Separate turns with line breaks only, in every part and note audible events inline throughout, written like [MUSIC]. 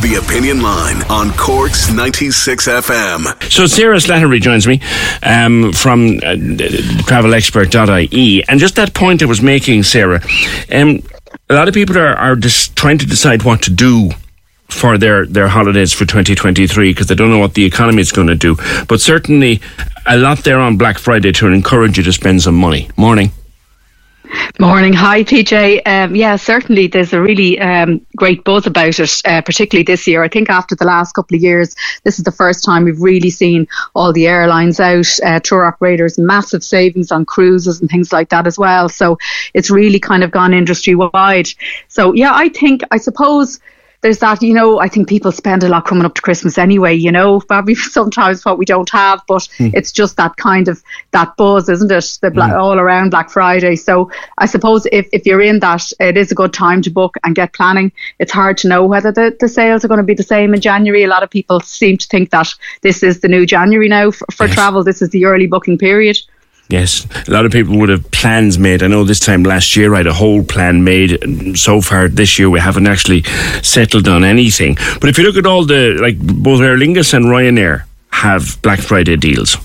The Opinion Line on Cork's 96 FM.
So Sarah Slattery joins me um, from uh, travelexpert.ie. And just that point I was making, Sarah, um, a lot of people are, are just trying to decide what to do for their, their holidays for 2023 because they don't know what the economy is going to do. But certainly a lot there on Black Friday to encourage you to spend some money. Morning.
Morning. Hi, PJ. Um, yeah, certainly there's a really um, great buzz about it, uh, particularly this year. I think after the last couple of years, this is the first time we've really seen all the airlines out, uh, tour operators, massive savings on cruises and things like that as well. So it's really kind of gone industry wide. So, yeah, I think, I suppose there's that, you know, I think people spend a lot coming up to Christmas anyway, you know, [LAUGHS] probably sometimes what we don't have, but mm. it's just that kind of, that buzz, isn't it? The mm. all around Black Friday. So I suppose if, if you're in that, it is a good time to book and get planning. It's hard to know whether the, the sales are going to be the same in January. A lot of people seem to think that this is the new January now for, for yes. travel. This is the early booking period.
Yes, a lot of people would have plans made. I know this time last year I had a whole plan made. So far this year we haven't actually settled on anything. But if you look at all the, like both Aer Lingus and Ryanair have Black Friday deals.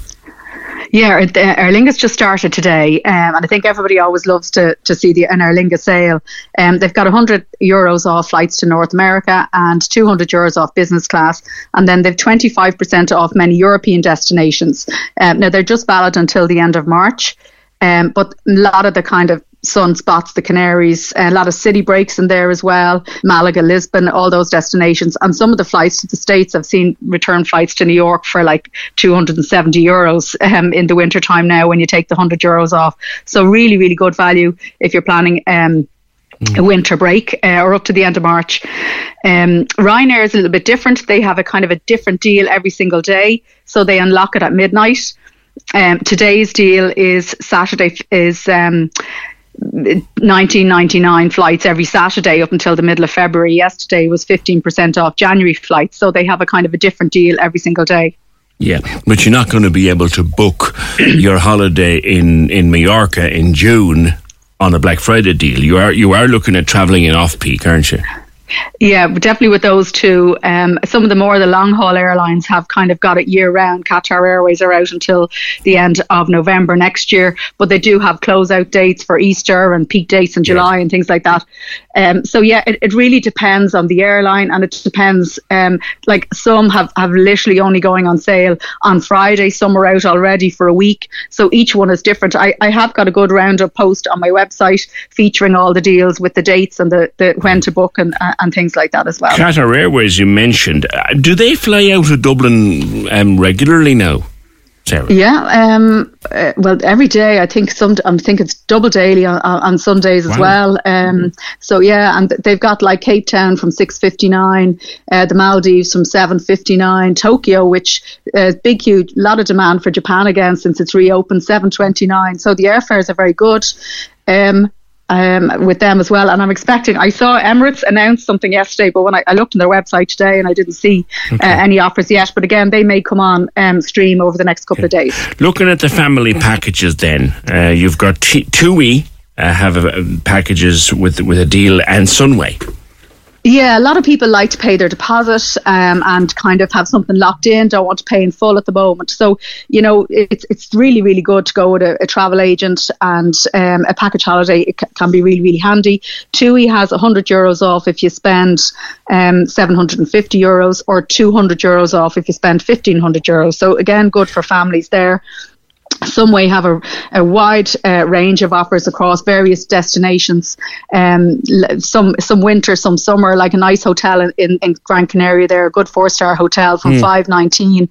Yeah, Aer Lingus just started today, um, and I think everybody always loves to, to see the an Aer Lingus sale. Um, they've got 100 euros off flights to North America and 200 euros off business class, and then they've 25% off many European destinations. Um, now they're just valid until the end of March. Um, but a lot of the kind of sun spots, the Canaries, a lot of city breaks in there as well, Malaga, Lisbon, all those destinations. And some of the flights to the States, I've seen return flights to New York for like 270 euros um, in the winter time now when you take the 100 euros off. So really, really good value if you're planning. Um, a winter break uh, or up to the end of March. Um, Ryanair is a little bit different. They have a kind of a different deal every single day. So they unlock it at midnight. Um, today's deal is Saturday is um, 1999 flights every Saturday up until the middle of February. Yesterday was 15% off January flights. So they have a kind of a different deal every single day.
Yeah, but you're not going to be able to book [CLEARS THROAT] your holiday in, in Mallorca in June on a Black Friday deal. You are you are looking at travelling in off peak, aren't you?
Yeah, definitely with those two. Um, some of the more the long haul airlines have kind of got it year round. Qatar Airways are out until the end of November next year, but they do have closeout dates for Easter and peak dates in July and things like that. Um, so yeah, it, it really depends on the airline and it depends. Um, like some have, have literally only going on sale on Friday. Some are out already for a week. So each one is different. I, I have got a good roundup post on my website featuring all the deals with the dates and the, the when to book and and things like that as well.
Qatar Airways, you mentioned, uh, do they fly out of Dublin um, regularly now? Sarah?
Yeah, um, uh, well, every day I think some. I think it's double daily on, on Sundays as wow. well. Um, so yeah, and they've got like Cape Town from six fifty nine, uh, the Maldives from seven fifty nine, Tokyo, which uh, big huge lot of demand for Japan again since it's reopened seven twenty nine. So the airfares are very good. Um, um, with them as well. And I'm expecting, I saw Emirates announce something yesterday, but when I, I looked on their website today and I didn't see uh, okay. uh, any offers yet. But again, they may come on um, stream over the next couple okay. of days.
Looking at the family packages, then, uh, you've got t- TUI uh, have uh, packages with, with a deal and Sunway.
Yeah, a lot of people like to pay their deposit um, and kind of have something locked in. Don't want to pay in full at the moment. So you know, it's it's really really good to go with a, a travel agent and um, a package holiday. It c- can be really really handy. TUI has 100 euros off if you spend um, 750 euros, or 200 euros off if you spend 1500 euros. So again, good for families there. Sunway have a, a wide uh, range of offers across various destinations. Um, some some winter, some summer, like a nice hotel in, in, in Gran Canaria. There, a good four star hotel from mm. five nineteen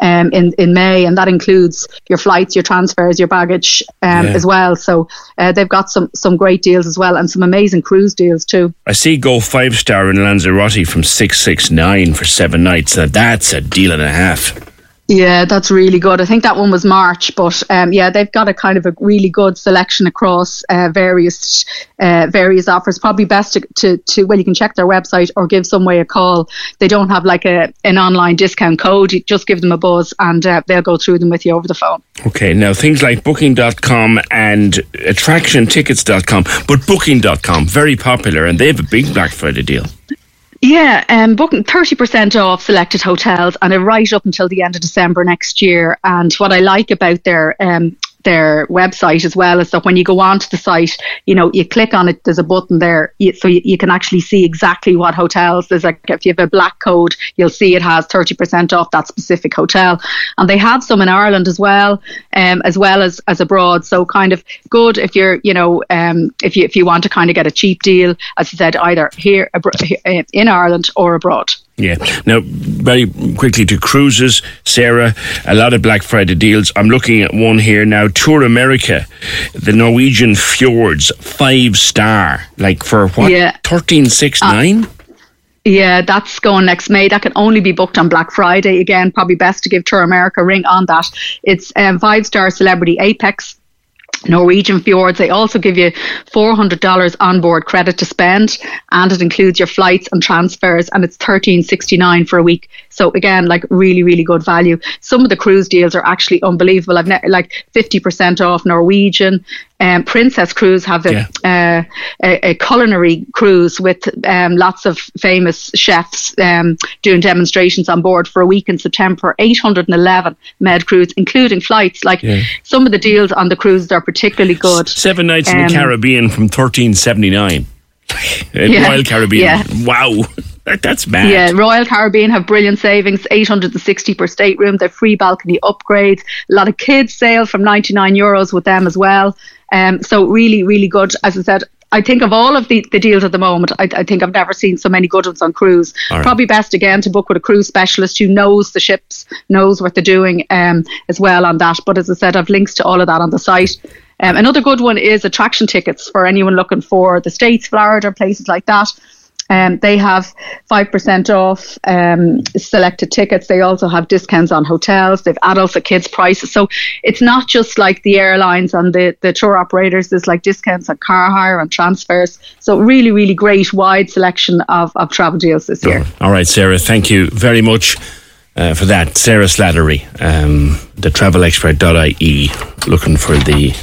um, in in May, and that includes your flights, your transfers, your baggage um, yeah. as well. So uh, they've got some some great deals as well, and some amazing cruise deals too.
I see go five star in Lanzarote from six six nine for seven nights. Now that's a deal and a half.
Yeah, that's really good. I think that one was March, but um, yeah, they've got a kind of a really good selection across uh, various uh, various offers. Probably best to, to, to, well, you can check their website or give Sunway a call. They don't have like a an online discount code. You just give them a buzz and uh, they'll go through them with you over the phone.
Okay, now things like Booking.com and AttractionTickets.com, but Booking.com very popular, and they have a big Black Friday deal.
Yeah, um, booking 30% off selected hotels and right up until the end of December next year. And what I like about their um, their website as well is that when you go onto the site, you know, you click on it, there's a button there, so you, you, can actually see exactly what hotels. There's like if you have a black code, you'll see it has 30% off that specific hotel, and they have some in Ireland as well, um, as well as as abroad. So kind of good if you're, you know, um, if you if you want to kind of get a cheap deal, as I said, either here in Ireland or abroad.
Yeah. Now, very quickly to cruises, Sarah, a lot of Black Friday deals. I'm looking at one here now. Tour America, the Norwegian fjords, five star, like for what? Yeah. Thirteen six nine. Uh,
yeah, that's going next May. That can only be booked on Black Friday. Again, probably best to give Tour America a ring on that. It's um, five star celebrity Apex Norwegian fjords. They also give you $400 onboard credit to spend, and it includes your flights and transfers, and it's $13.69 for a week. So again, like really, really good value. Some of the cruise deals are actually unbelievable. I've ne- like 50% off Norwegian. Um, Princess Cruise have a, yeah. uh, a, a, culinary cruise with um, lots of famous chefs um, doing demonstrations on board for a week in September. 811 med cruise, including flights. Like yeah. some of the deals on the cruises are particularly good.
Seven nights in the um, Caribbean from 1379. in yeah, Royal Caribbean. Yeah. Wow. That's bad.
Yeah, Royal Caribbean have brilliant savings, 860 per stateroom. They're free balcony upgrades. A lot of kids sail from 99 euros with them as well. Um, so really, really good. As I said, I think of all of the, the deals at the moment, I, I think I've never seen so many good ones on cruise. Right. Probably best again to book with a cruise specialist who knows the ships, knows what they're doing um, as well on that. But as I said, I've links to all of that on the site. Um, another good one is attraction tickets for anyone looking for the States, Florida, places like that. Um, they have 5% off um, selected tickets. They also have discounts on hotels. They've adults at kids prices. So it's not just like the airlines and the, the tour operators. There's like discounts on car hire and transfers. So really, really great wide selection of, of travel deals this year.
All right, Sarah, thank you very much. Uh, for that, Sarah Slattery, um, the travelexpert.ie, looking for the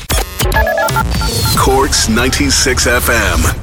Cork's 96 FM.